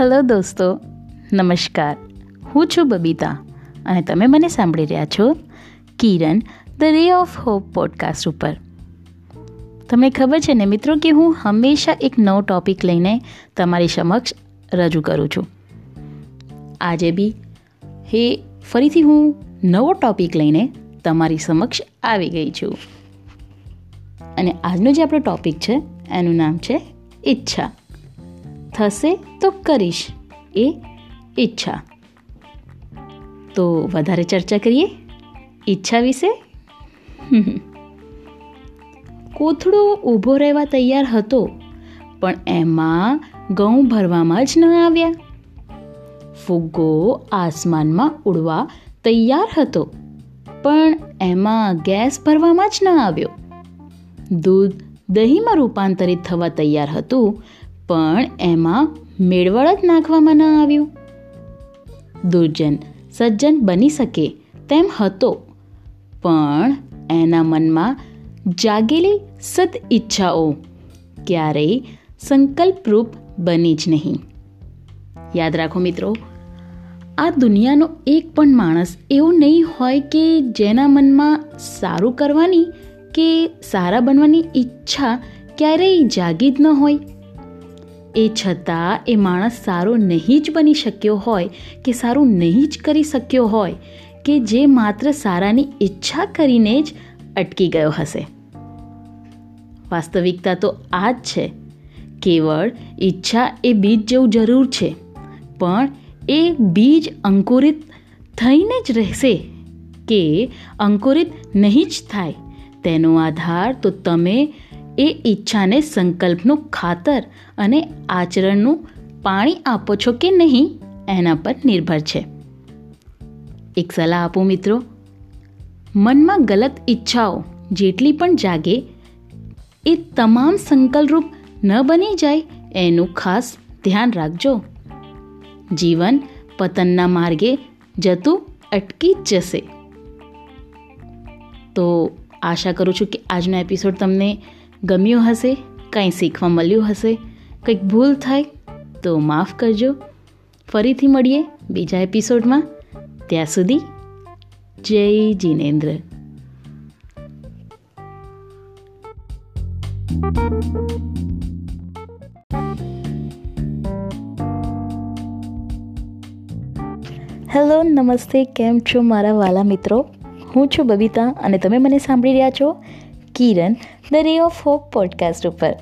Hello દોસ્તો, નમસ્કાર. હું છું બબીતા અને તમે મને સાંભળી રહ્યા છો Kiran, the ray of hope podcast ઉપર. તમને ખબર છે ને મિત્રો કે હું હંમેશા એક નવો ટૉપિક લઈને તમારી સમક્ષ રજૂ કરું છું. આજે બી, હે, ફરીથી હું નવો ટૉપિક લઈને તમારી સમક્ષ આવી ગઈ છું. અને આજનો જે આપણો ટૉપિક છે, એનું નામ છે ઈચ્છા. થશે તો કરીશ, એ ઈચ્છા. તો વધારે ચર્ચા કરીએ? ઈચ્છા વિશે? કોથળો ઊભો રહેવા તૈયાર હતો, પણ એમાં ઘઉં ભરવામાં જ ન આવ્યા. ફુગ્ગો આસમાનમાં ઉડવા તૈયાર હતો, પણ એમાં ગેસ ભરવામાં જ ન આવ્યો. દૂધ દહીંમાં રૂપાંતરિત થવા તૈયાર હતું પણ એમાં મેળવળ જ નાખવામાં ન આવ્યું. દુર્જન સજ્જન બની શકે તેમ હતો, પણ એના મનમાં જાગેલી સદ ઈચ્છાઓ ક્યારેય સંકલ્પરૂપ બની જ નહીં. યાદ રાખો મિત્રો, આ દુનિયાનો એક પણ માણસ એવો નહીં હોય કે જેના મનમાં સારું કરવાની કે સારા બનવાની ઈચ્છા ક્યારેય જાગી જ ન હોય. એ છતાં એ માણસ સારો નહીં જ બની શક્યો હોય કે સારું નહીં જ કરી શક્યો હોય કે જે માત્ર સારાની ઈચ્છા કરીને જ અટકી ગયો હશે. વાસ્તવિકતા તો આ જ છે. કેવળ ઈચ્છા એ બીજ જેવું જરૂર છે, પણ એ બીજ અંકુરિત થઈને જ રહેશે કે અંકુરિત નહીં જ થાય, તેનો આધાર તો તમે એ ઈચ્છાને સંકલ્પનું ખાતર અને આચરણનું પાણી આપો છો કે નહીં, એના પર નિર્ભર છે. એક સલાહ આપું મિત્રો. મનમાં ગલત ઈચ્છાઓ જેટલી પણ જાગે, એ તમામ સંકલ્પરૂપ ન બની જાય એનું ખાસ ધ્યાન રાખજો. જીવન પતનના માર્ગે જતું અટકી જશે. તો આશા કરું છું કે આજનો એપિસોડ તમને ગમ્યો હશે, કંઈ શીખવા મળ્યું હશે, કંઈક ભૂલ થાય તો માફ કરજો. ફરીથી મળીએ બીજા એપિસોડમાં. ત્યાં સુધી જય જીનેન્દ્ર. હેલો, નમસ્તે, કેમ છો મારા વાલા મિત્રો? હું છું બબીતા અને તમે મને સાંભળી રહ્યા છો Kiran the ray of hope podcast ઉપર.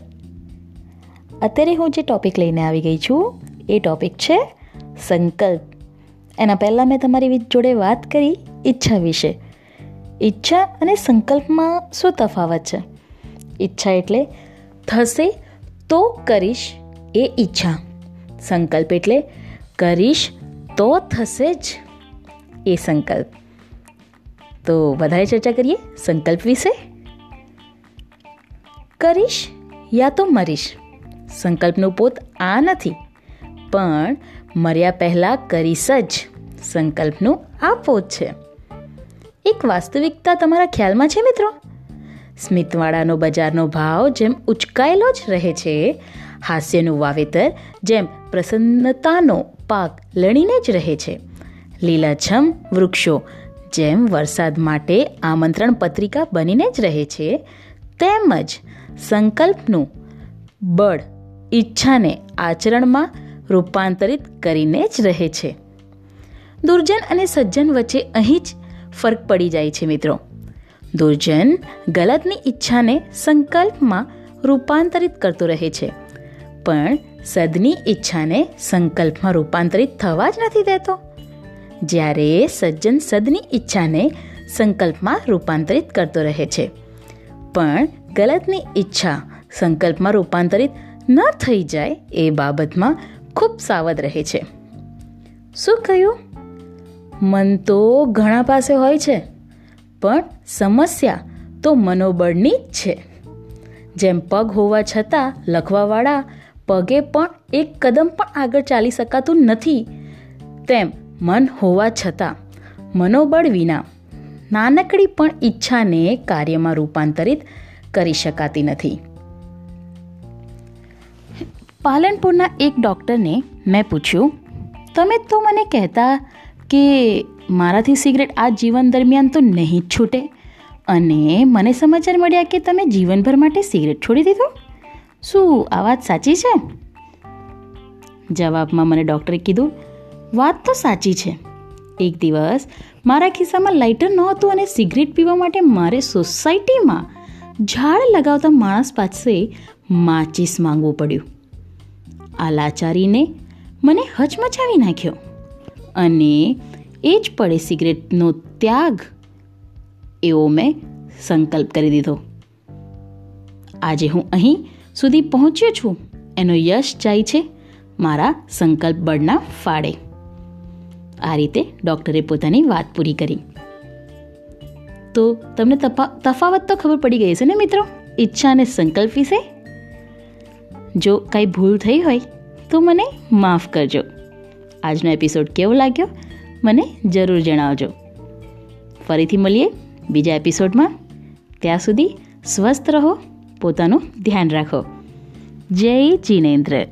અત્યારે હું જે ટૉપિક લઈને આવી ગઈ છું, એ ટૉપિક છે સંકલ્પ. એના પહેલાં મેં તમારી જોડે વાત કરી ઈચ્છા વિશે. ઈચ્છા અને સંકલ્પમાં શું તફાવત છે? ઈચ્છા એટલે થશે તો કરીશ એ ઈચ્છા. સંકલ્પ એટલે કરીશ તો થશે જ એ સંકલ્પ. તો વધારે ચર્ચા કરીએ સંકલ્પ વિશે? કરીશ યા તો મરીશ? સંકલ્પનું પોત આ નથી. પણ મર્યા પહેલાં કરીશ જ. સંકલ્પનું આ પોત છે. એક વાસ્તવિકતા તમારા ખ્યાલમાં છે મિત્રો? સ્મિતવાળાનો બજારનો ભાવ જેમ ઉચકાયેલો જ રહે છે, હાસ્યનું વાવેતર જેમ પ્રસન્નતાનો પાક લણીને જ રહે છે. લીલાછમ વૃક્ષો જેમ વરસાદ માટે આમંત્રણ પત્રિકા બનીને જ રહે છે તેમજ સંકલ્પનું બળ ઈચ્છાને આચરણમાં રૂપાંતરિત કરીને જ રહે છે. દુર્જન અને સજ્જન વચ્ચે અહીં જ ફરક પડી જાય છે મિત્રો. દુર્જન ગલતની ઈચ્છાને સંકલ્પમાં રૂપાંતરિત કરતો રહે છે, પણ સદની ઈચ્છાને સંકલ્પમાં રૂપાંતરિત થવા જ નથી દેતો. જ્યારે સજ્જન સદની ઈચ્છાને સંકલ્પમાં રૂપાંતરિત કરતો રહે છે પણ ગલતની ઈચ્છા સંકલ્પમાં રૂપાંતરિત ન થઈ જાય એ બાબતમાં ખૂબ સાવધ રહે છે. શું કહ્યું? મન તો ઘણા પાસે હોય છે, પણ સમસ્યા તો મનોબળની જ છે. જેમ પગ હોવા છતાં લખવાવાળા પગે પણ એક કદમ પણ આગળ ચાલી શકાતું નથી, તેમ મન હોવા છતાં મનોબળ વિના નાનકડી પણ ઈચ્છાને કાર્યમાં રૂપાંતરિત કરી શકાતી નથી. પાલનપુરના એક ડૉક્ટરને મેં પૂછ્યું, તમે તો મને કહેતા કે મારાથી સિગરેટ આ જીવન દરમિયાન તો નહીં જ છૂટે અને મને સમાચાર મળ્યા કે તમે જીવનભર માટે સિગરેટ છોડી દીધું? શું આ વાત સાચી છે? જવાબમાં મને ડૉક્ટરે કીધું, વાત તો સાચી છે. એક દિવસ મારા ખિસ્સામાં લાઇટર નહોતું અને સિગરેટ પીવા માટે મારે સોસાયટીમાં ઝાડ લગાવતા માણસ પાસે માચીસ માંગવું પડ્યું. આ લાચારીને મને હચમચાવી નાખ્યો અને એ જ પડે સિગરેટનો ત્યાગ એવો મેં સંકલ્પ કરી દીધો. આજે હું અહીં સુધી પહોંચ્યો છું. એનો યશ જાય છે મારા સંકલ્પ બળના ફાળે. આ રીતે ડૉક્ટરે પોતાની વાત પૂરી કરી. તો તમને તફાવત તો ખબર પડી ગઈ છે ને મિત્રો? ઈચ્છા અને સંકલ્પ વિશે? જો કાંઈ ભૂલ થઈ હોય, તો મને માફ કરજો. આજનો એપિસોડ કેવો લાગ્યો, મને જરૂર જણાવજો. ફરીથી મળીએ બીજા એપિસોડમાં. ત્યાં સુધી સ્વસ્થ રહો, પોતાનું ધ્યાન રાખો. જય જીનેન્દ્ર.